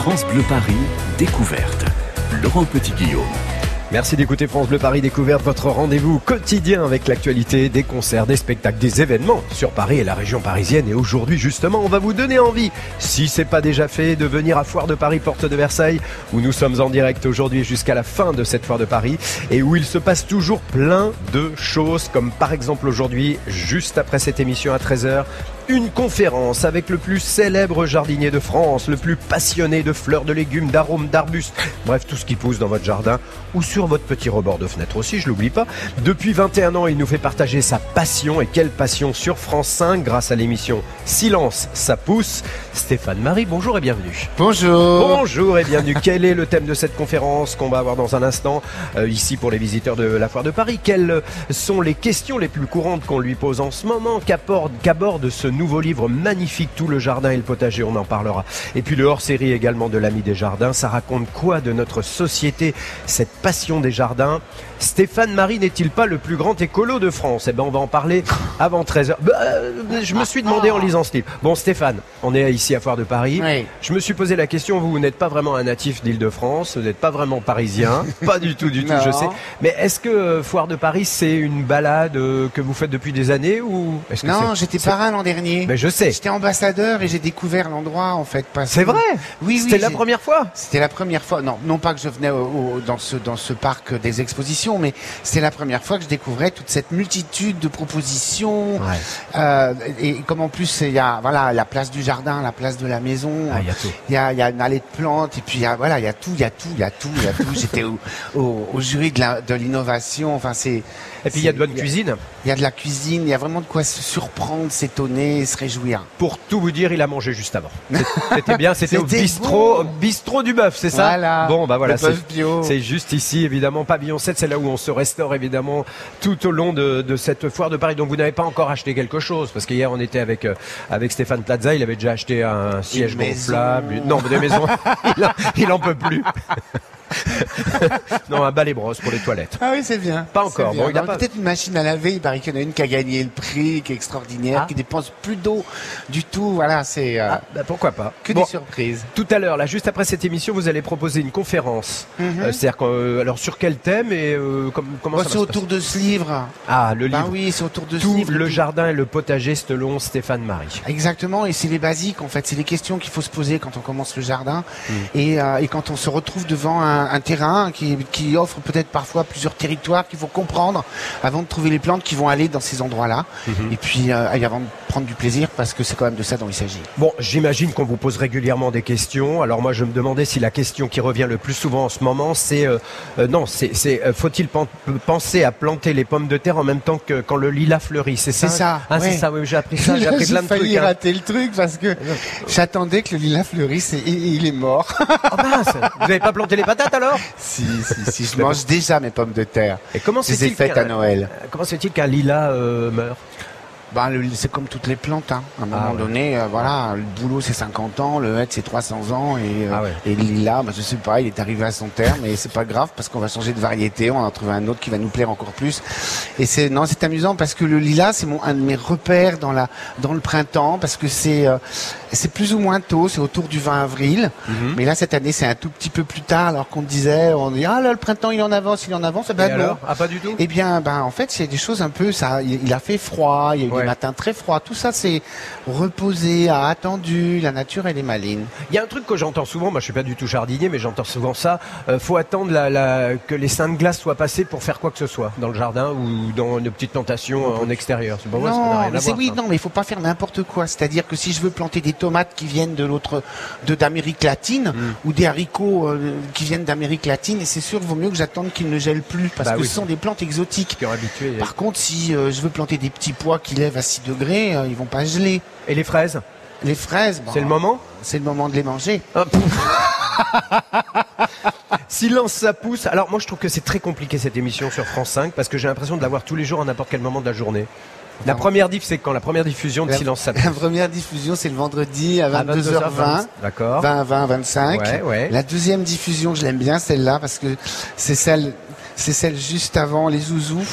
France Bleu Paris, découverte. Laurent Petit-Guillaume. Merci d'écouter France Bleu Paris Découverte, votre rendez-vous quotidien avec l'actualité, des concerts, des spectacles, des événements sur Paris et la région parisienne. Et aujourd'hui, justement, on va vous donner envie, si c'est pas déjà fait, de venir à Foire de Paris, porte de Versailles, où nous sommes en direct aujourd'hui jusqu'à la fin de cette Foire de Paris et où il se passe toujours plein de choses, comme par exemple aujourd'hui, juste après cette émission à 13h, une conférence avec le plus célèbre jardinier de France, le plus passionné de fleurs, de légumes, d'arômes, d'arbustes, bref, tout ce qui pousse dans votre jardin ou sur votre petit rebord de fenêtre aussi, je l'oublie pas. Depuis 21 ans, il nous fait partager sa passion et quelle passion sur France 5 grâce à l'émission Silence, ça pousse. Stéphane Marie, bonjour et bienvenue. Bonjour. Bonjour et bienvenue. Quel est le thème de cette conférence qu'on va avoir dans un instant euh, ici pour les visiteurs de la foire de Paris? Quelles sont les questions les plus courantes qu'on lui pose en ce moment? Qu'aborde ce nouveau livre magnifique, Tout le jardin et le potager, on en parlera. Et puis le hors-série également de l'ami des jardins, ça raconte quoi de notre société, cette passion des jardins? Stéphane Marie n'est-il pas le plus grand écolo de France? Eh ben on va en parler avant 13h. Bah, euh, je me suis demandé en lisant ce livre. Bon Stéphane, on est ici à Foire de Paris. Oui. Je me suis posé la question, vous, vous n'êtes pas vraiment un natif d'Île-de-France, vous n'êtes pas vraiment parisien, pas du tout, du tout, Non. je sais. Mais est-ce que euh, Foire de Paris, c'est une balade euh, que vous faites depuis des années ou est-ce que Non, j'étais parrain l'an dernier. Mais je sais. J'étais ambassadeur et j'ai découvert l'endroit en fait. C'est vrai Oui, oui. C'était la première fois C'était la première fois. Non, non pas que je venais au- au- dans ce dans ce parc des expositions, mais c'était la première fois que je découvrais toute cette multitude de propositions. Ouais. Euh, et comme en plus il y a voilà la place du jardin, la place de la maison. Ah, il y a tout. Il y a, il y a une allée de plantes et puis il y a, voilà, il y a tout, il y a tout, il y a tout, il y a tout. J'étais au, au, au jury de l'innovation. Enfin, c'est. Et puis il y a de bonne cuisine. Il y a de la cuisine, il y a vraiment de quoi se surprendre, s'étonner, se réjouir. Pour tout vous dire, il a mangé juste avant. C'était bien, c'était au bistrot, bon. au bistrot du bœuf, c'est ça Voilà. Bon, bah voilà, c'est juste ici, évidemment, pavillon 7, c'est là où on se restaure, évidemment, tout au long de, de cette foire de Paris. Donc vous n'avez pas encore acheté quelque chose, parce qu'hier on était avec, euh, avec Stéphane Plaza, il avait déjà acheté un siège gonflable. Non, des maisons, il, il en peut plus. non, un balai brosse pour les toilettes. Ah oui, c'est bien. Pas encore. Bien. Bon, il a pas- Peut-être une machine à laver, il paraît qu'il y en a une qui a gagné le prix, qui est extraordinaire, Ah. qui dépense plus d'eau du tout. Voilà, c'est euh, Ah, bah, pourquoi pas que Bon, des surprises. Tout à l'heure, là, juste après cette émission, vous allez proposer une conférence. Mhm. Euh, C'est-à-dire, euh, alors sur quel thème et comme- comment Bon, ça c'est va autour de ce livre. Ah, le Bah livre. oui, c'est autour de ce Tout livre. le jardin et le potager selon Stéphane Marie. Exactement, et c'est les basiques en fait, c'est les questions qu'il faut se poser quand on commence le jardin Mm. et, euh, et quand on se retrouve devant un, un terrain qui, qui offre peut-être parfois plusieurs territoires qu'il faut comprendre avant de trouver les plantes qui vont aller dans ces endroits-là Mhm. et puis euh, avant de prendre du plaisir parce que c'est quand même de ça dont il s'agit. Bon, j'imagine qu'on vous pose régulièrement des questions. Alors moi, je me demandais si la question qui revient le plus souvent en ce moment, c'est euh, euh, non, c'est c'est, euh, faut-il pen- penser à planter les pommes de terre en même temps que quand le lilas fleurit? C'est ça C'est ça, Ah, c'est ça. Oui, j'ai appris ça. J'ai appris plein de trucs. failli hein. rater le truc parce que j'attendais que le lilas fleurisse et, il est mort. Oh, mince, vous n'avez pas planté les patates alors? Si, si, si, je mange déjà mes pommes de terre. Et comment faites qu'un- à Noël. Comment se fait-il qu'un lilas euh, meurt Ben, c'est comme toutes les plantes. Hein. À un moment ouais. donné, euh, voilà, le boulot c'est 50 ans, le hêtre c'est 300 ans et, euh, Ah ouais. et le lilas, ben, je sais pas, il est arrivé à son terme et c'est pas grave parce qu'on va changer de variété, on va en trouver un autre qui va nous plaire encore plus. Et c'est non, c'est amusant parce que le lilas c'est mon un de mes repères dans la dans le printemps parce que c'est euh, c'est plus ou moins tôt, c'est autour du 20 avril. Mhm. Mais là cette année c'est un tout petit peu plus tard alors qu'on disait on dit ah là le printemps il en avance, il en avance, Eh ben Et non. alors? Ah, pas du tout? Eh bien, ben, en fait, c'est des choses un peu, ça, il il a fait froid, il y a eu Ouais. Des matins très froids, tout ça, c'est reposé, a attendu, la nature, elle est maligne. Il y a un truc que j'entends souvent, moi je suis pas du tout jardinier, mais j'entends souvent ça. euh, faut attendre la, la- que les seins de glace soient passés pour faire quoi que ce soit dans le jardin ou dans une petite plantation euh, en extérieur. C'est n'a non, mais à c'est oui, ça. non, mais il faut pas faire n'importe quoi. C'est-à-dire que si je veux planter des tomates qui viennent de l'autre, de d'Amérique latine, Mm. ou des haricots euh, qui viennent d'Amérique latine, et c'est sûr, vaut mieux que j'attende qu'ils ne gèlent plus, parce Bah que oui. ce sont des plantes exotiques. Habitué. Par contre, si euh, je veux planter des petits pois qui lèvent à 6 degrés, euh, ils vont pas geler. Et les fraises, Les fraises, bon, c'est le moment c'est le moment de les manger. Ah, Silence, ça pousse. Alors moi je trouve que c'est très compliqué cette émission sur France 5 parce que j'ai l'impression de l'avoir tous les jours à n'importe quel moment de la journée. La première diff, c'est quand la première diffusion de La- Silence, ça pousse. La première diffusion, c'est le vendredi à À 22h20. D'accord. 20, 20, 25. Ouais, ouais. La deuxième diffusion, je l'aime bien celle-là parce que c'est celle c'est celle juste avant les zouzous.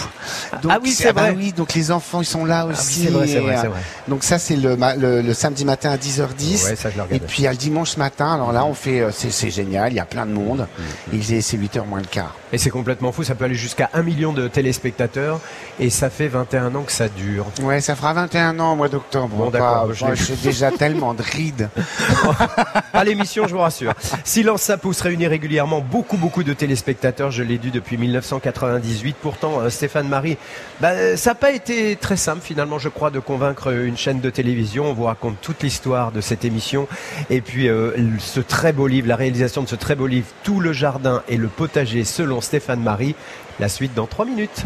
Donc, ah oui, c'est bah vrai. oui, donc les enfants, ils sont là Ah oui, aussi. c'est vrai, c'est vrai, Et, c'est euh, vrai. Donc ça, c'est le, le, le samedi matin à 10h10. Ouais, ça, je Et puis, il y a le dimanche matin. Alors là, on fait, euh, c'est génial. Il y a plein de monde. Mm. Il est, c'est 8h moins le quart. Et c'est complètement fou, ça peut aller jusqu'à 1 million de téléspectateurs et ça fait 21 ans que ça dure. Ouais, ça fera 21 ans au mois d'octobre. Bon, d'accord. J'ai déjà tellement de rides. À l'émission, je vous rassure. Silence ça pousse réunit régulièrement beaucoup beaucoup de téléspectateurs, je l'ai dit depuis 1998. Pourtant, euh, Stéphane Marie, bah, euh, ça n'a pas été très simple finalement, je crois, de convaincre une chaîne de télévision. On vous raconte toute l'histoire de cette émission et puis euh, ce très beau livre, la réalisation de ce très beau livre, Tout le jardin et le potager selon Stéphane Marie. La suite dans 3 minutes.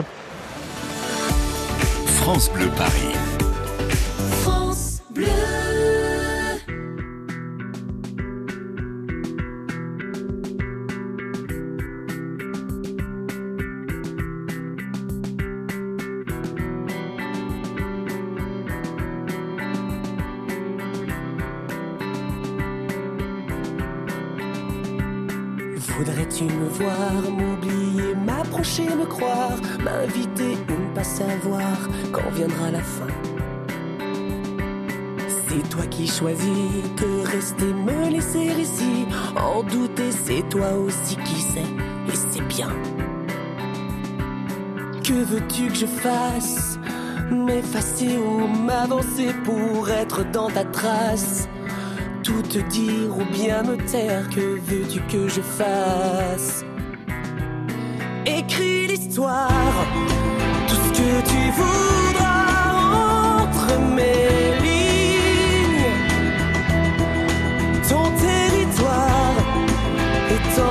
France Bleu Paris. Voudrais-tu me voir, m'oublier, m'approcher, me croire, m'inviter ou ne pas savoir quand viendra la fin? C'est toi qui choisis que rester, me laisser ici, en douter, c'est toi aussi qui sais, et c'est bien. Que veux-tu que je fasse? M'effacer ou m'avancer pour être dans ta trace? Tout te dire ou bien me taire, que veux-tu que je fasse? Écris l'histoire, tout ce que tu voudras entre mes lignes. Ton territoire étendu si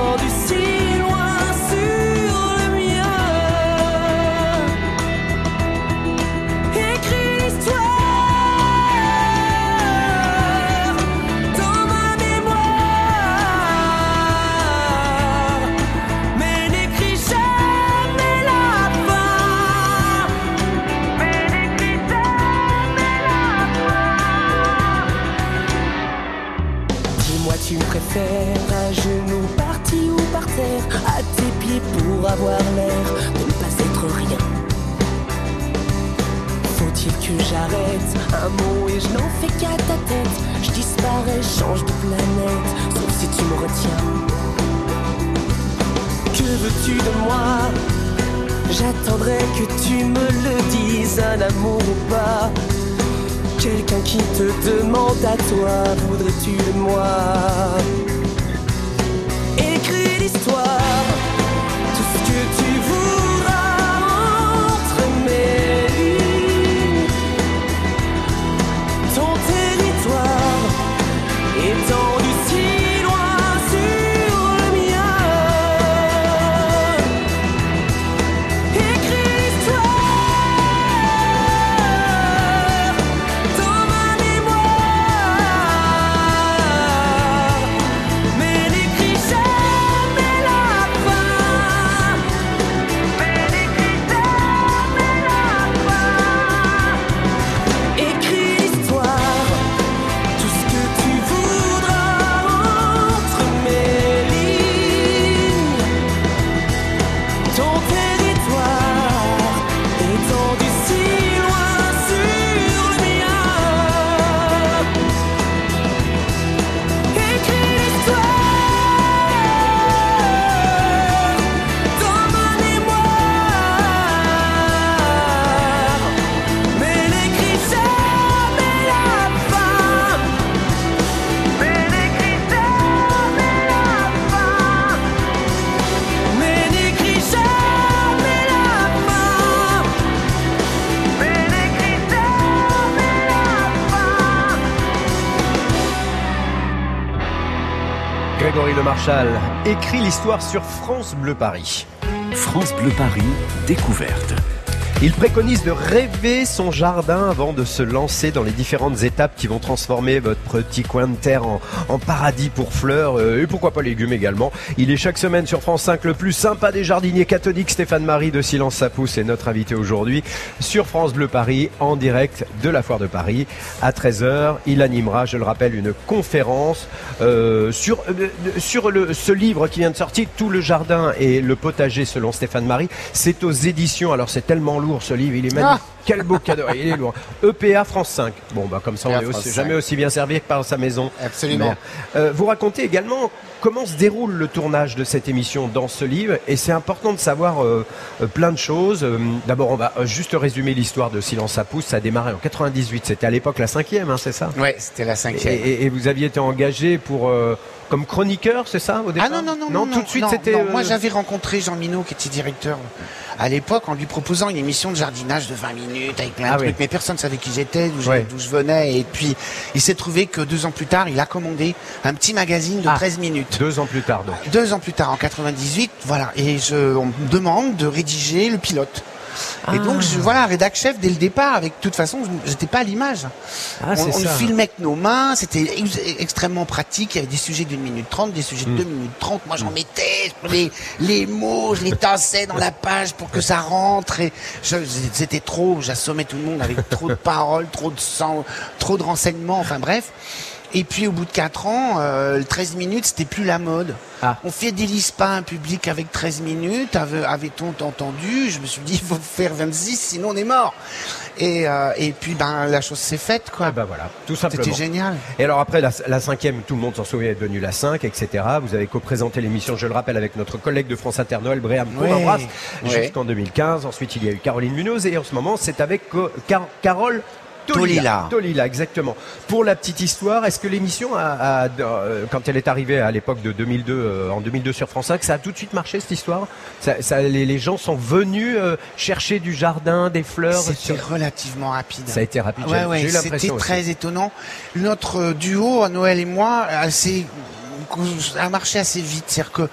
Écrit l'histoire sur France Bleu Paris. France Bleu Paris, découverte. Il préconise de rêver son jardin avant de se lancer dans les différentes étapes qui vont transformer votre petit coin de terre en, paradis pour fleurs euh, et pourquoi pas légumes également. Il est chaque semaine sur France 5 le plus sympa des jardiniers catholiques. Stéphane Marie de Silence ça pousse est notre invité aujourd'hui sur France Bleu Paris en direct de la foire de Paris à 13h. Il animera, je le rappelle, une conférence euh, sur euh, ce livre qui vient de sortir, Tout le jardin et le potager selon Stéphane Marie. C'est aux éditions. Alors c'est tellement lourd ce livre, il est magnifique. Ah. Quel beau cadeau, il est lourd. EPA France 5. Bon bah comme ça on EPA est aussi- France jamais 5. aussi bien servi que par sa maison. Absolument. Euh, vous racontez également comment se déroule le tournage de cette émission dans ce livre et c'est important de savoir euh, euh, plein de choses. D'abord on va juste résumer l'histoire de Silence à pouce. Ça a démarré en 98. C'était à l'époque la cinquième, hein, c'est ça? Ouais, c'était la et, cinquième. et- et vous aviez été engagé pour euh, comme chroniqueur, c'est ça au départ Ah non, non, non, non, tout de suite c'était. non. euh, Moi, j'avais rencontré Jean Minot, qui était directeur à l'époque, en lui proposant une émission de jardinage de 20 minutes avec plein Ah de oui. trucs. Mais personne ne savait qui j'étais, d'où je- Ouais. d'où je venais. Et puis, il s'est trouvé que deux ans plus tard, il a commandé un petit magazine de Ah. 13 minutes. deux ans plus tard donc. Deux ans plus tard, en 98, voilà. Et je, on me demande de rédiger le pilote. Et donc, je, voilà, rédac chef dès le départ. Avec de toute façon, j'étais pas à l'image. Ah, on filmait avec nos mains, c'était ex- extrêmement pratique. Il y avait des sujets d'une minute trente, des sujets de Mm. deux minutes trente. Moi, j'en mettais prenais les mots, je les tassais dans la page pour que ça rentre. Et c'était trop. J'assommais tout le monde avec trop de paroles, trop de sang, trop de renseignements. Enfin bref. Et puis au bout de 4 ans, euh, le 13 minutes, c'était plus la mode. Ah. On fidélise pas un public avec 13 minutes, avait- avait-on entendu Je me suis dit, il faut faire 26, sinon on est mort. Et, euh, et puis ben la chose s'est faite, quoi. Ah bah voilà, tout simplement. C'était génial. Et alors après, la, la cinquième, tout le monde s'en souvient, est devenue la 5, etc. Vous avez co-présenté l'émission, je le rappelle, avec notre collègue de France Inter, Noël Bréham, qu'on embrasse, jusqu'en 2015. Ensuite, il y a eu Caroline Munoz, et en ce moment, c'est avec Co- Car- Carole Tolila. Tolila. Exactement. Pour la petite histoire, est-ce que l'émission, a, a- euh, quand elle est arrivée à l'époque de 2002, euh, en 2002 sur France 5, ça a tout de suite marché cette histoire? Ça, ça- les, les gens sont venus euh, chercher du jardin, des fleurs. C'était sur- relativement rapide. Ça a été rapide. Ouais, ouais, c'était très étonnant. Notre duo, Noël et moi, assez, a marché assez vite. C'est-à-dire que,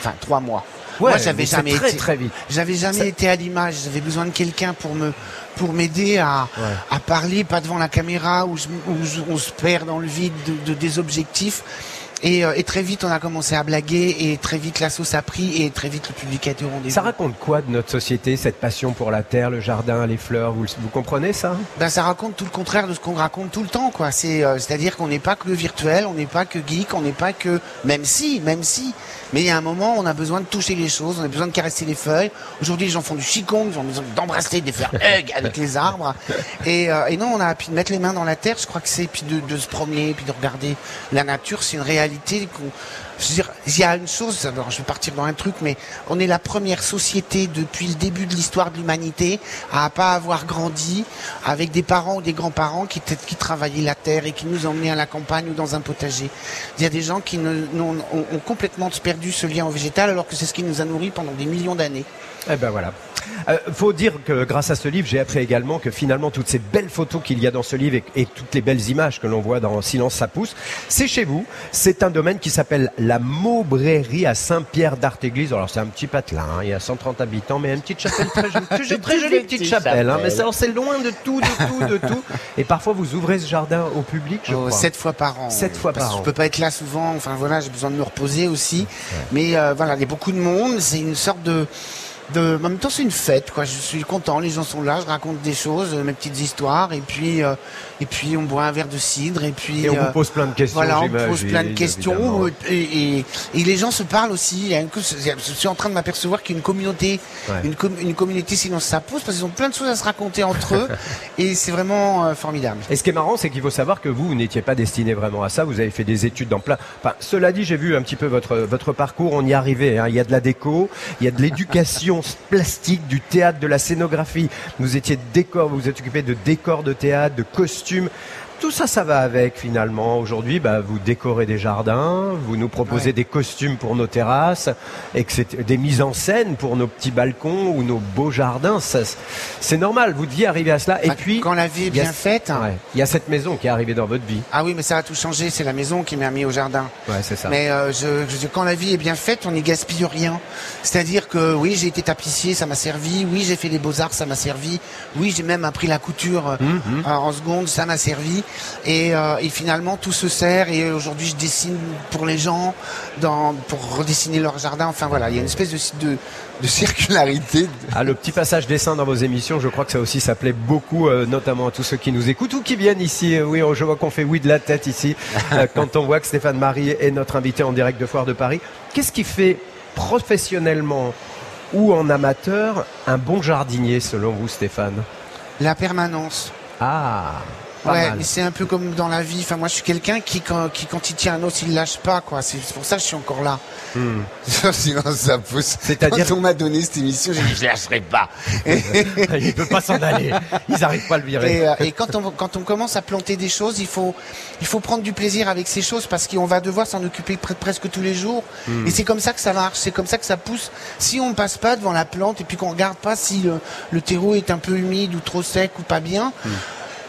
enfin, trois mois. Ouais, moi, j'avais jamais très, été, très vite. j'avais jamais Ça- été à l'image. J'avais besoin de quelqu'un pour me, pour m'aider à, Ouais. à parler, pas devant la caméra où, je- où je- on se perd dans le vide de, de- des objectifs. Et, euh, et très vite, on a commencé à blaguer et très vite, la sauce a pris et très vite, le public a été au rendez-vous. Ça raconte quoi de notre société, cette passion pour la terre, le jardin, les fleurs? Vous, vous comprenez ça? Ben, ça raconte tout le contraire de ce qu'on raconte tout le temps, quoi. C'est, euh, c'est-à-dire qu'on n'est pas que le virtuel, on n'est pas que geek, on n'est pas que, même si, même si. Mais il y a un moment, on a besoin de toucher les choses, on a besoin de caresser les feuilles. Aujourd'hui, les gens font du qigong, ils ont besoin d'embrasser, de faire hug avec les arbres. Et, euh, et non, on a puis de mettre les mains dans la terre. Je crois que c'est puis de, de se promener, puis de regarder la nature. C'est une réalité qu'on, je veux dire, il y a une chose, alors je vais partir dans un truc, mais on est la première société depuis le début de l'histoire de l'humanité à pas avoir grandi avec des parents ou des grands-parents qui, travaillaient la terre et qui nous emmenaient à la campagne ou dans un potager. Il y a des gens qui ne, ont, ont complètement perdu ce lien au végétal alors que c'est ce qui nous a nourris pendant des millions d'années. Eh ben voilà. Euh, faut dire que grâce à ce livre, j'ai appris également que finalement toutes ces belles photos qu'il y a dans ce livre et, et toutes les belles images que l'on voit dans Silence ça pousse, c'est chez vous. C'est un domaine qui s'appelle la Maubrairie à Saint-Pierre d'Artéglise. Alors c'est un petit patelin, hein, il y a 130 habitants, mais une petite chapelle très jolie, très, très jolie petite chapelle. hein, mais c'est loin de tout, de tout, de tout. Et parfois vous ouvrez ce jardin au public, je Oh, crois. sept fois par an. Sept fois Parce par que an. Je peux pas être là souvent. Enfin voilà, j'ai besoin de me reposer aussi. Mais euh, voilà, il y a beaucoup de monde. C'est une sorte de de, en même temps, c'est une fête, quoi. Je suis content, les gens sont là, je raconte des choses, euh, mes petites histoires, et puis, euh, et puis on boit un verre de cidre, et puis. Et on euh, vous pose plein de questions. voilà, on pose plein de questions euh, et, et, et les gens se parlent aussi. Une, je suis en train de m'apercevoir qu'il y a une communauté, Ouais. une, com- une communauté sinon ça pousse parce qu'ils ont plein de choses à se raconter entre eux et c'est vraiment euh, formidable. Et ce qui est marrant, c'est qu'il faut savoir que vous, vous n'étiez pas destiné vraiment à ça. Vous avez fait des études dans plein. Enfin, cela dit, j'ai vu un petit peu votre votre parcours. On y arrivait. Hein. Il y a de la déco, il y a de l'éducation plastique, du théâtre, de la scénographie. Vous étiez décor, vous vous êtes occupé de décors de théâtre, de costumes. Tout ça, ça va avec finalement. Aujourd'hui, bah, vous décorez des jardins, vous nous proposez Ouais. des costumes pour nos terrasses, etc., des mises en scène pour nos petits balcons ou nos beaux jardins. C'est normal. Vous deviez arriver à cela. Et Bah, puis, quand la vie est a- bien faite, hein. Ouais. Il y a cette maison qui est arrivée dans votre vie. ah oui, mais ça a tout changé. C'est la maison qui m'a mis au jardin. Ouais, c'est ça. Mais euh, je, je- quand la vie est bien faite, on n'y gaspille rien. C'est-à-dire Donc euh, oui, j'ai été tapissier, ça m'a servi. Oui, j'ai fait les beaux-arts, ça m'a servi. Oui, j'ai même appris la couture euh, Mhm. en seconde, ça m'a servi. Et, euh, et finalement, tout se sert. Et aujourd'hui, je dessine pour les gens, dans, pour redessiner leur jardin. Enfin voilà, il y a une espèce de, de, de circularité. Ah, le petit passage dessin dans vos émissions, je crois que ça aussi ça plaît beaucoup, euh, notamment à tous ceux qui nous écoutent ou qui viennent ici. Oui, je vois qu'on fait oui de la tête ici quand on voit que Stéphane Marie est notre invité en direct de Foire de Paris. Qu'est-ce qui fait professionnellement ou en amateur un bon jardinier selon vous, Stéphane? La permanence. Ah, pas ouais, c'est un peu comme dans la vie. Enfin, moi, je suis quelqu'un qui, quand, qui, quand il tient un os, il lâche pas, quoi. C'est pour ça que je suis encore là. Hmm. Sinon, ça pousse. C'est-à-dire- Quand on m'a donné cette émission, j'ai dit, je lâcherai pas. Il ne peut pas s'en aller. Ils n'arrivent pas à le virer. Et, euh, et quand on quand on commence à planter des choses, il faut il faut prendre du plaisir avec ces choses parce qu'on va devoir s'en occuper pre- presque tous les jours. Hmm. Et c'est comme ça que ça marche, c'est comme ça que ça pousse. Si on ne passe pas devant la plante et puis qu'on regarde pas si le, le terreau est un peu humide ou trop sec ou pas bien, Hmm.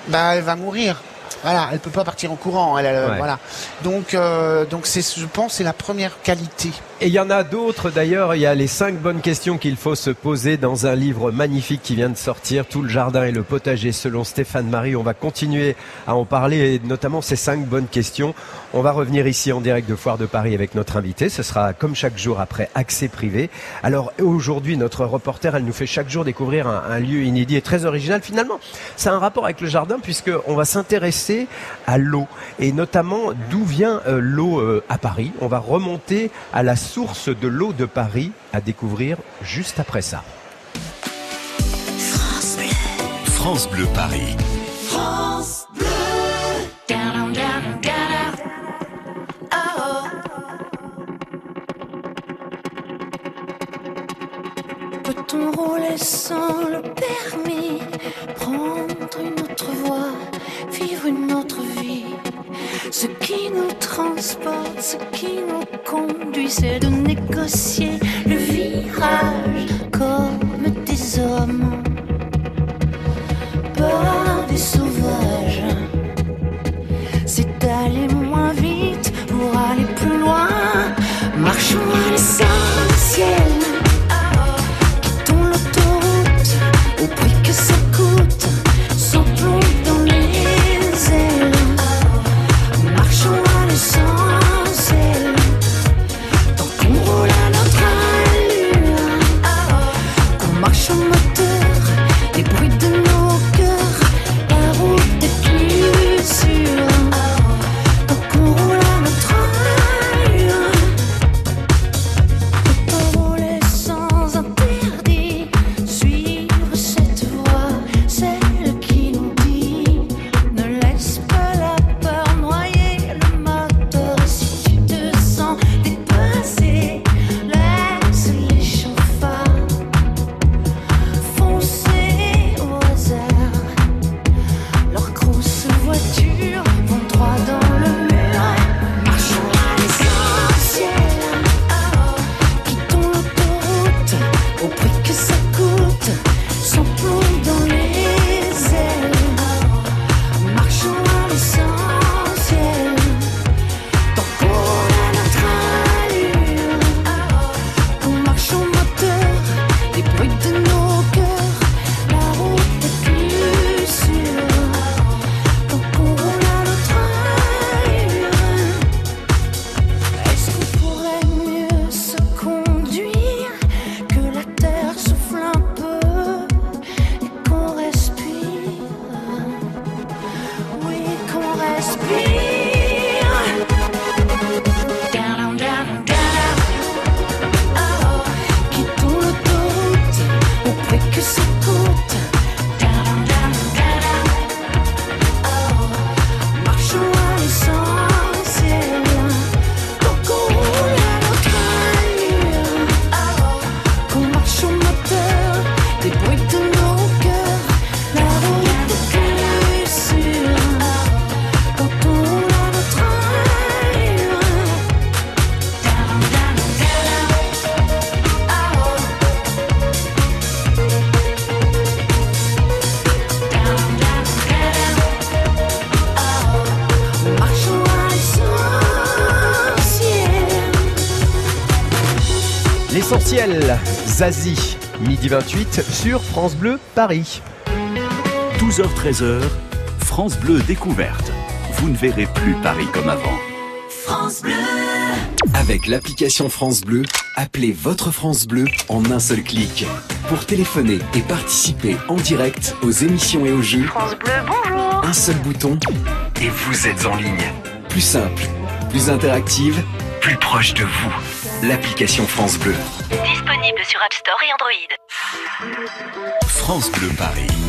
Bah elle va mourir. Voilà, elle peut pas partir en courant. Elle, elle- Ouais. voilà. Donc euh, donc c'est je pense c'est la première qualité. Et il y en a d'autres d'ailleurs. Il y a les cinq bonnes questions qu'il faut se poser dans un livre magnifique qui vient de sortir, Tout le jardin et le potager, selon Stéphane Marie. On va continuer à en parler, et notamment ces cinq bonnes questions. On va revenir ici en direct de Foire de Paris avec notre invité. Ce sera comme chaque jour après accès privé. Alors aujourd'hui, notre reporter, elle nous fait chaque jour découvrir un, un lieu inédit et très original. Finalement, ça a un rapport avec le jardin puisque on va s'intéresser à l'eau et notamment d'où vient euh, l'eau euh, à Paris? On va remonter à la source de l'eau de Paris à découvrir juste après ça. France Bleu. France Bleu Paris. France Bleu. Down, down, down, Oh. Peut-on rouler sans le permis? Prendre une autre voie, une autre vie. Ce qui nous transporte, ce qui nous conduit C'est de négocier le virage comme des hommes. Pas des sauvages. C'est d'aller moins vite pour aller plus loin. Marchons à l'essentiel last piece. Zazie, midi 28 sur France Bleu Paris. 12h-13h, France Bleu découverte. Vous ne verrez plus Paris comme avant. France Bleu. Avec l'application France Bleu, appelez votre France Bleu en un seul clic. Pour téléphoner et participer en direct aux émissions et aux jeux, France Bleu, bonjour. un seul bouton et vous êtes en ligne. Plus simple, plus interactive, plus proche de vous. L'application France Bleu. Disponible sur App Store et Android. France Bleu Paris.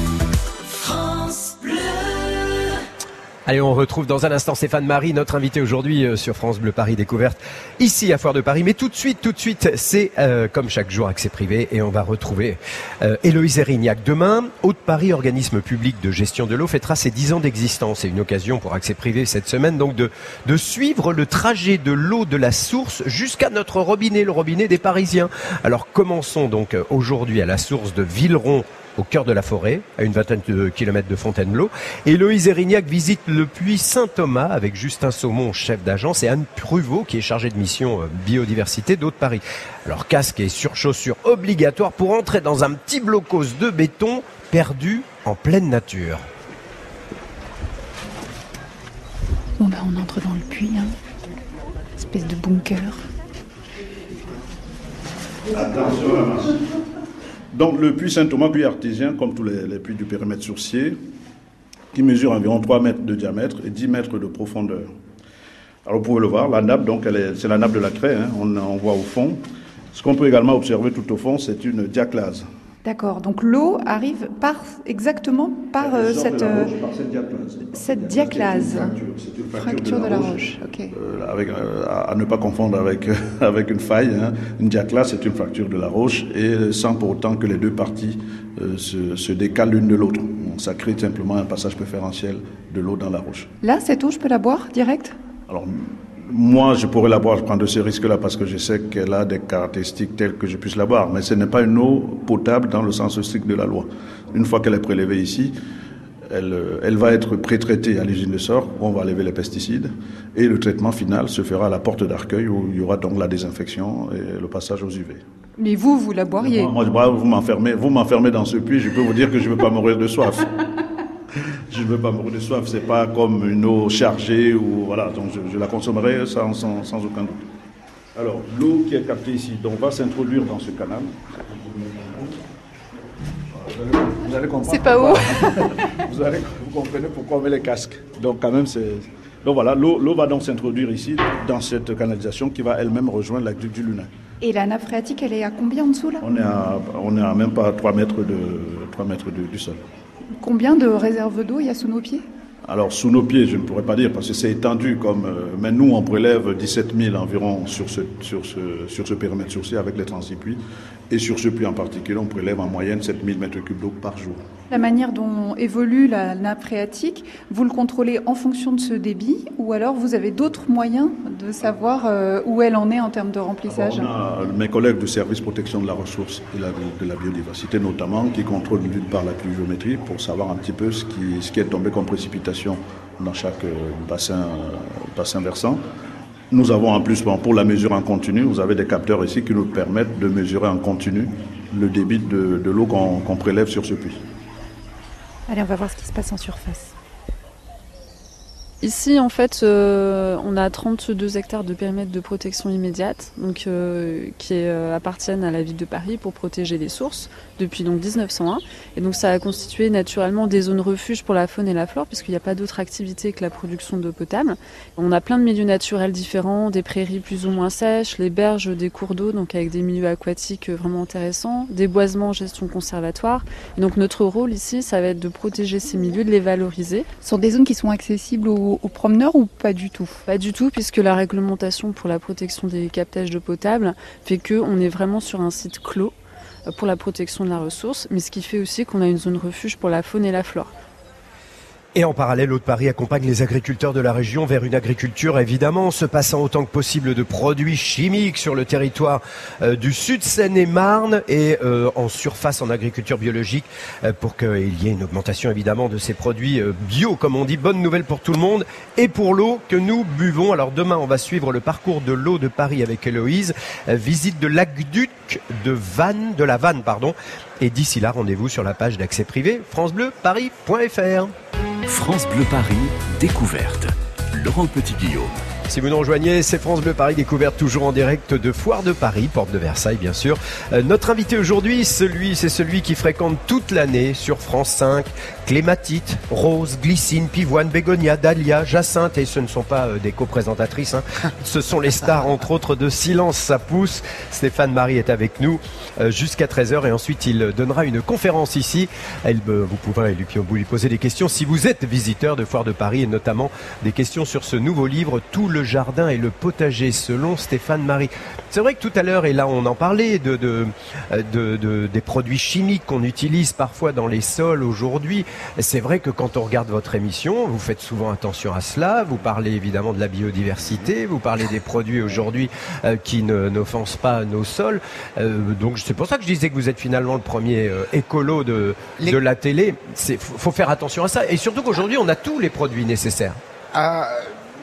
Allez, on retrouve dans un instant Stéphane Marie, notre invité aujourd'hui euh, sur France Bleu Paris Découverte, ici à Foire de Paris. Mais tout de suite, tout de suite, c'est euh, comme chaque jour accès privé et on va retrouver euh, Héloïse Erignac. Demain, Haute-Paris, organisme public de gestion de l'eau, fêtera ses 10 ans d'existence. C'est une occasion pour accès privé cette semaine donc de, de suivre le trajet de l'eau de la source jusqu'à notre robinet, le robinet des Parisiens. Alors commençons donc euh, aujourd'hui à la source de Villeron au cœur de la forêt, à une vingtaine de kilomètres de Fontainebleau. Héloïse Erignac visite le puits Saint-Thomas avec Justin Saumon, chef d'agence, et Anne Pruvot, qui est chargée de mission euh, biodiversité d'Haute-Paris. Alors casque et surchaussures obligatoires pour entrer dans un petit blocos de béton perdu en pleine nature. Bon ben on entre dans le puits, hein. espèce de bunker. Attention à la masse. Donc le puits Saint-Thomas, puits artésien, comme tous les, les puits du périmètre sourcier, qui mesure environ 3 mètres de diamètre et 10 mètres de profondeur. Alors vous pouvez le voir, la nappe, donc c'est la nappe de la craie, hein, on, on voit au fond. Ce qu'on peut également observer tout au fond, c'est une diaclase. D'accord, donc l'eau arrive par exactement par euh, cette, euh, roche par cette diaclase. cette Diaclase, diaclase. C'est une fracture, une de la roche. Ok. Euh, avec, euh, à, à ne pas confondre avec, avec une faille. hein. Une diaclase, c'est une fracture de la roche, et sans pour autant que les deux parties se, se décalent l'une de l'autre. Ça crée simplement un passage préférentiel de l'eau dans la roche. Là, cette eau, je peux la boire direct? Alors, moi, je pourrais la boire, je prends de ces risques-là parce que je sais qu'elle a des caractéristiques telles que je puisse la boire, mais ce n'est pas une eau potable dans le sens strict de la loi. Une fois qu'elle est prélevée ici, elle, euh, elle va être pré-traitée à l'usine de sort, où on va enlever les pesticides, et le traitement final se fera à la porte d'Arcueil, où il y aura donc la désinfection et le passage aux UV. Mais vous, vous la boiriez? Moi, moi, m'enfermez, vous m'enfermez dans ce puits, je peux vous dire que je ne veux pas mourir de soif. je ne veux pas mourir de soif, c'est pas comme une eau chargée ou voilà, donc je, je la consommerai sans, sans, sans aucun doute. Alors, l'eau qui est captée ici, donc va s'introduire dans ce canal. Vous allez comprendre. C'est pas pourquoi- vous, allez, vous comprenez pourquoi on met les casques. Donc quand même, c'est. Donc voilà, l'eau l'eau va donc s'introduire ici, dans cette canalisation qui va elle-même rejoindre l'aqueduc du Lunin. Et la nappe phréatique, elle est à combien en dessous là? On est à, on est à même pas 3 mètres, de, 3 mètres de- du sol. Combien de réserves d'eau il y a sous nos pieds Alors, sous nos pieds, je ne pourrais pas dire, parce que c'est étendu comme. euh, mais nous, on prélève 17 000 environ sur ce, sur ce, sur ce périmètre sourcier avec les 36 puits. Et sur ce puits en particulier, on prélève en moyenne 7 000 mètres cubes d'eau par jour. La manière dont évolue la nappe phréatique, vous le contrôlez en fonction de ce débit ou alors vous avez d'autres moyens de savoir euh, où elle en est en termes de remplissage? On a mes collègues du service protection de la ressource et de la biodiversité notamment qui contrôlent d'une part la pluviométrie pour savoir un petit peu ce qui, ce qui est tombé comme précipitation dans chaque euh, bassin, euh, bassin versant. Nous avons en plus, pour la mesure en continu, vous avez des capteurs ici qui nous permettent de mesurer en continu le débit de, l'eau qu'on qu'on prélève sur ce puits. Allez, on va voir ce qui se passe en surface. Ici, en fait, euh, on a 32 hectares de périmètre de protection immédiate, donc euh, qui euh, appartiennent à la ville de Paris pour protéger les sources depuis donc 1901. Et donc, ça a constitué naturellement des zones refuges pour la faune et la flore, puisqu'il n'y a pas d'autre activité que la production d'eau potable. On a plein de milieux naturels différents, des prairies plus ou moins sèches, les berges des cours d'eau, donc avec des milieux aquatiques vraiment intéressants, des boisements en gestion conservatoire. Donc, notre rôle ici, ça va être de protéger ces milieux, de les valoriser. Ce sont des zones qui sont accessibles aux, aux promeneurs ou pas du tout? Pas du tout, puisque la réglementation pour la protection des captages d'eau potable fait qu'on est vraiment sur un site clos euh, pour la protection de la ressource, mais ce qui fait aussi qu'on a une zone refuge pour la faune et la flore. Et en parallèle, Haute Paris accompagne les agriculteurs de la région vers une agriculture évidemment se passant autant que possible de produits chimiques sur le territoire euh, du sud Seine-et-Marne et euh, en surface en agriculture biologique euh, pour qu'il y ait une augmentation évidemment de ces produits bio comme on dit. Bonne nouvelle pour tout le monde et pour l'eau que nous buvons. Alors demain, on va suivre le parcours de l'eau de Paris avec Héloïse. Visite de l'aqueduc de Vannes, de la Vanne, pardon. Et d'ici là, rendez-vous sur la page d'accès privé francebleuparis.fr. France Bleu Paris, découverte. Laurent Petit-Guillaume. Si vous nous rejoignez, c'est France Bleu Paris découverte toujours en direct de Foire de Paris, porte de Versailles bien sûr. Euh, notre invité aujourd'hui, celui, c'est celui qui fréquente toute l'année sur France 5, clématite, rose, glycine, pivoine, bégonia, dahlia, jacinthe, et ce ne sont pas euh, des co-présentatrices, hein. ce sont les stars entre autres de Silence ça pousse. Stéphane Marie est avec nous euh, jusqu'à 13h et ensuite il donnera une conférence ici. Elle, euh, vous pouvez lui, lui poser des questions si vous êtes visiteur de Foire de Paris et notamment des questions sur ce nouveau livre Tout le jardin et le potager selon Stéphane Marie. C'est vrai que tout à l'heure, et là on en parlait, de, de, euh, de- de- des produits chimiques qu'on utilise parfois dans les sols aujourd'hui. C'est vrai que quand on regarde votre émission, vous faites souvent attention à cela. Vous parlez évidemment de la biodiversité, vous parlez des produits aujourd'hui euh, qui n'offensent pas nos sols. Euh, donc c'est pour ça que je disais que vous êtes finalement le premier euh, écolo de, Les- de la télé. Il faut, faut faire attention à ça. Et surtout qu'aujourd'hui, on a tous les produits nécessaires.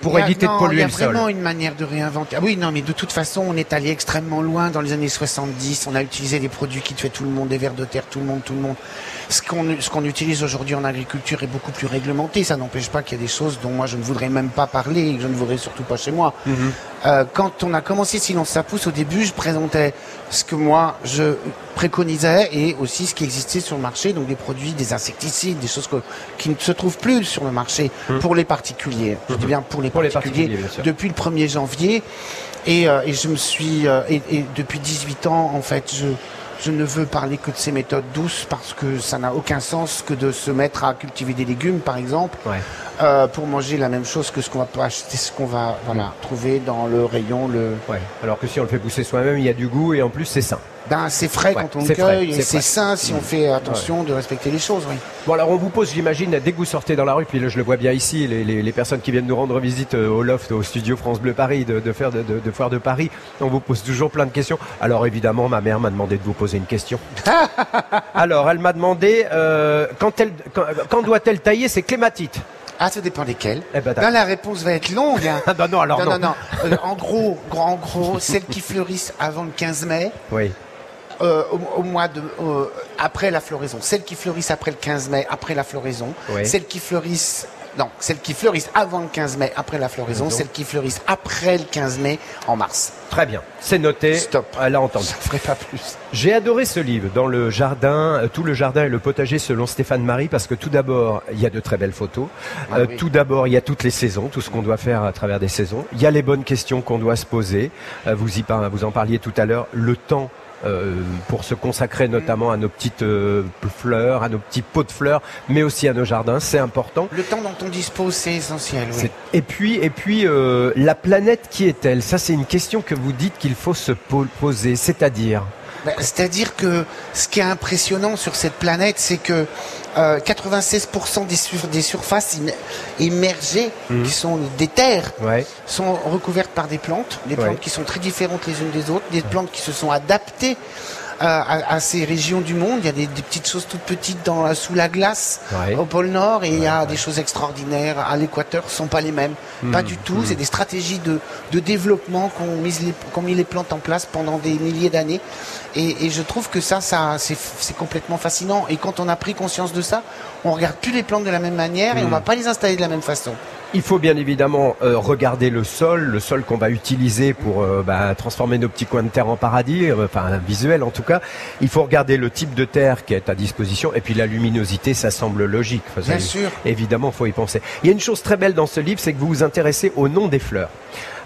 Pour a- éviter de non, polluer Il y a le vraiment une manière de réinventer. Ah oui, non, mais de toute façon, on est allé extrêmement loin dans les années 70. On a utilisé des produits qui tuaient tout le monde, des vers de terre, tout le monde, tout le monde. Ce qu'on ce qu'on utilise aujourd'hui en agriculture est beaucoup plus réglementé. Ça n'empêche pas qu'il y a des choses dont moi je ne voudrais même pas parler et que je ne voudrais surtout pas chez moi. Euh, quand on a commencé Silence ça pousse, au début, je présentais ce que moi je préconisais et aussi ce qui existait sur le marché, donc des produits, des insecticides, des choses que- qui ne se trouvent plus sur le marché pour les particuliers. Je dis bien pour les Pour les particuliers, depuis le 1er janvier. Et, euh, et je me suis euh, et, et depuis 18 ans, en fait, je je ne veux parler que de ces méthodes douces parce que ça n'a aucun sens que de se mettre à cultiver des légumes, par exemple, Ouais. Euh, pour manger la même chose que ce qu'on va pas acheter, ce qu'on va voilà trouver dans le rayon. Le Ouais. Alors que si on le fait pousser soi-même, il y a du goût et en plus c'est sain. ben, c'est frais Ouais, quand on le frais, cueille et c'est sain si on fait attention de respecter les choses. Oui. Bon alors on vous pose, j'imagine, dès que vous sortez dans la rue, puis là je le vois bien ici, les, les- les personnes qui viennent nous rendre visite euh, au loft, au studio France Bleu Paris, de, de faire de, de- de Foire de Paris, on vous pose toujours plein de questions. Alors évidemment, ma mère m'a demandé de vous poser une question. alors elle m'a demandé euh, quand, elle, quand, quand doit-elle tailler ses clématites? Ah, ça dépend desquelles. Eh ben, la réponse va être longue. hein. Ah bah non, alors non, non. non, non. Euh, en gros, gros, en gros, celles qui fleurissent avant le 15 mai, Oui. euh, au, au mois de, euh, après la floraison. Celles qui fleurissent après le 15 mai, après la floraison. Oui. Celles qui fleurissent, non, celles qui fleurissent avant le 15 mai, après la floraison. Raison. Celles qui fleurissent après le 15 mai, en mars. Très bien, c'est noté. Stop. Elle a entendu. Je ferai pas plus. J'ai adoré ce livre, dans le jardin, euh, tout le jardin et le potager selon Stéphane Marie, parce que tout d'abord, il y a de très belles photos. Ah Euh, oui. Tout d'abord, il y a toutes les saisons, tout ce qu'on doit faire à travers des saisons. Il y a les bonnes questions qu'on doit se poser. Euh, Vous, y par- vous en parliez tout à l'heure, le temps. Euh, pour se consacrer notamment à nos petites euh, fleurs, à nos petits pots de fleurs, mais aussi à nos jardins, c'est important. Le temps dont on dispose, c'est essentiel. Oui. Et puis, et puis euh, la planète, qui est-elle? Ça, c'est une question que vous dites qu'il faut se po- poser, c'est-à-dire? C'est-à-dire que ce qui est impressionnant sur cette planète, c'est que euh, 96% des, sur- des surfaces im- immergées, Mhm. qui sont des terres, Ouais. sont recouvertes par des plantes, des Ouais. plantes qui sont très différentes les unes des autres, des plantes qui se sont adaptées euh, à, à ces régions du monde. Il y a des, des petites choses toutes petites dans, sous la glace Ouais. au pôle Nord et il y a des choses extraordinaires à l'équateur, ce sont pas les mêmes. Hmm. Pas du tout. C'est des stratégies de, de développement qu'ont mis, mis les plantes en place pendant des milliers d'années. Et, et je trouve que ça, ça c'est, complètement fascinant. Et quand on a pris conscience de ça, on regarde plus les plantes de la même manière Hmm. et on va pas les installer de la même façon. Il faut bien évidemment euh, regarder le sol, le sol qu'on va utiliser pour euh, bah, transformer nos petits coins de terre en paradis, euh, enfin un visuel en tout cas. Il faut regarder le type de terre qui est à disposition et puis la luminosité, ça semble logique. Enfin, Bien sûr. Évidemment, faut y penser. Il y a une chose très belle dans ce livre, c'est que vous vous intéressez au nom des fleurs.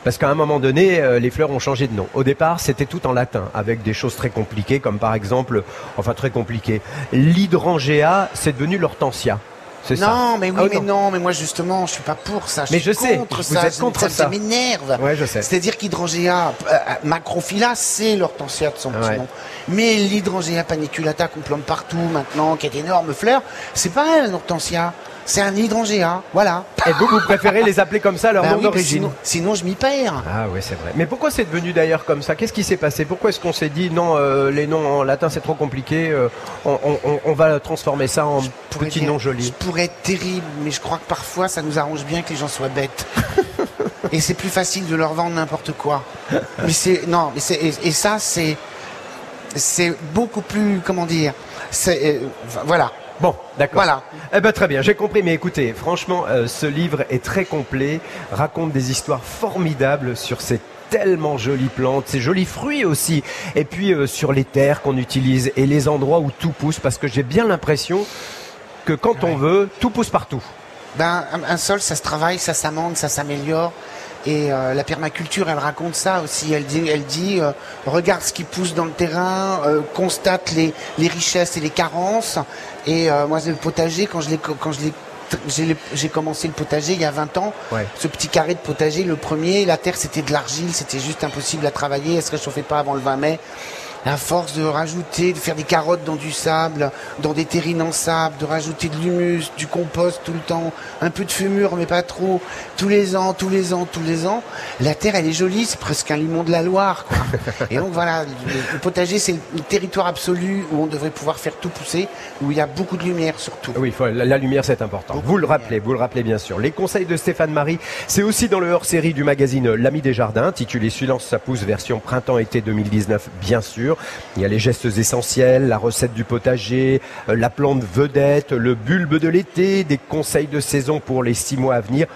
Parce qu'à un moment donné, les fleurs ont changé de nom. Au départ, c'était tout en latin, avec des choses très compliquées, comme par exemple, enfin très compliquées. L'hydrangea, c'est devenu l'hortensia. C'est ça. Non, mais oui, Ah, mais non. mais moi justement, je suis pas pour ça. Je Mais suis je sais, contre vous ça. êtes contre ça, ça. m'énerve. Ouais, je sais. C'est-à-dire qu'hydrangea euh, macrophylla, c'est l'hortensia de son petit Ouais. nom. Mais l'hydrangea paniculata qu'on plante partout maintenant, qui a d'énormes fleurs, c'est pas un hortensia. C'est un hydrangea, voilà. Et vous, vous préférez les appeler comme ça, leur Bah nom oui, d'origine sinon, sinon, je m'y perds. Ah oui, c'est vrai. Mais pourquoi c'est devenu d'ailleurs comme ça? Qu'est-ce qui s'est passé? Pourquoi est-ce qu'on s'est dit non, euh, les noms en latin c'est trop compliqué, euh, on, on- on va transformer ça en dire- noms jolis Je pourrais être terrible, mais je crois que parfois ça nous arrange bien que les gens soient bêtes. et c'est plus facile de leur vendre n'importe quoi. Mais c'est non, mais c'est et, et ça c'est c'est beaucoup plus comment dire. C'est euh, voilà. Bon, d'accord. Voilà. Eh ben très bien, j'ai compris. Mais écoutez, franchement, euh, ce livre est très complet, raconte des histoires formidables sur ces tellement jolies plantes, ces jolis fruits aussi, et puis euh, sur les terres qu'on utilise et les endroits où tout pousse, parce que j'ai bien l'impression que quand on veut, tout pousse partout. Ben, un, un sol, ça se travaille, ça s'amende, ça s'améliore. Et euh, la permaculture, elle raconte ça aussi. Elle dit, elle dit euh, regarde ce qui pousse dans le terrain, euh, constate les, les richesses et les carences. Et euh, moi, le potager, quand je l'ai, quand je l'ai, j'ai commencé le potager il y a 20 ans. Ouais. Ce petit carré de potager, le premier, la terre, c'était de l'argile, c'était juste impossible à travailler. Elle se réchauffait pas avant le 20 mai. À force de rajouter, de faire des carottes dans du sable, dans des terrines en sable, de rajouter de l'humus, du compost tout le temps, un peu de fumure mais pas trop, tous les ans, tous les ans, tous les ans, la terre elle est jolie, c'est presque un limon de la Loire. Quoi. Et donc voilà, le, potager c'est le territoire absolu où on devrait pouvoir faire tout pousser, où il y a beaucoup de lumière surtout. Oui, la, lumière c'est important. Vous le rappelez, vous le rappelez bien sûr. Les conseils de Stéphane Marie, c'est aussi dans le hors-série du magazine L'Ami des Jardins, intitulé Silence ça pousse, version printemps-été 2019, bien sûr. Il y a les gestes essentiels, la recette du potager, euh, la plante vedette, le bulbe de l'été, des conseils de saison pour les six mois à venir,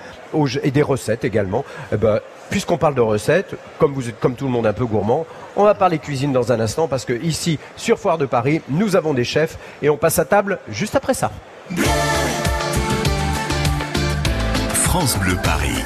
et des recettes également. Eh ben, Puisqu'on parle de recettes, comme vous êtes comme tout le monde un peu gourmand, on va parler cuisine dans un instant parce que ici, sur Foire de Paris, nous avons des chefs et on passe à table juste après ça. France Bleu Paris.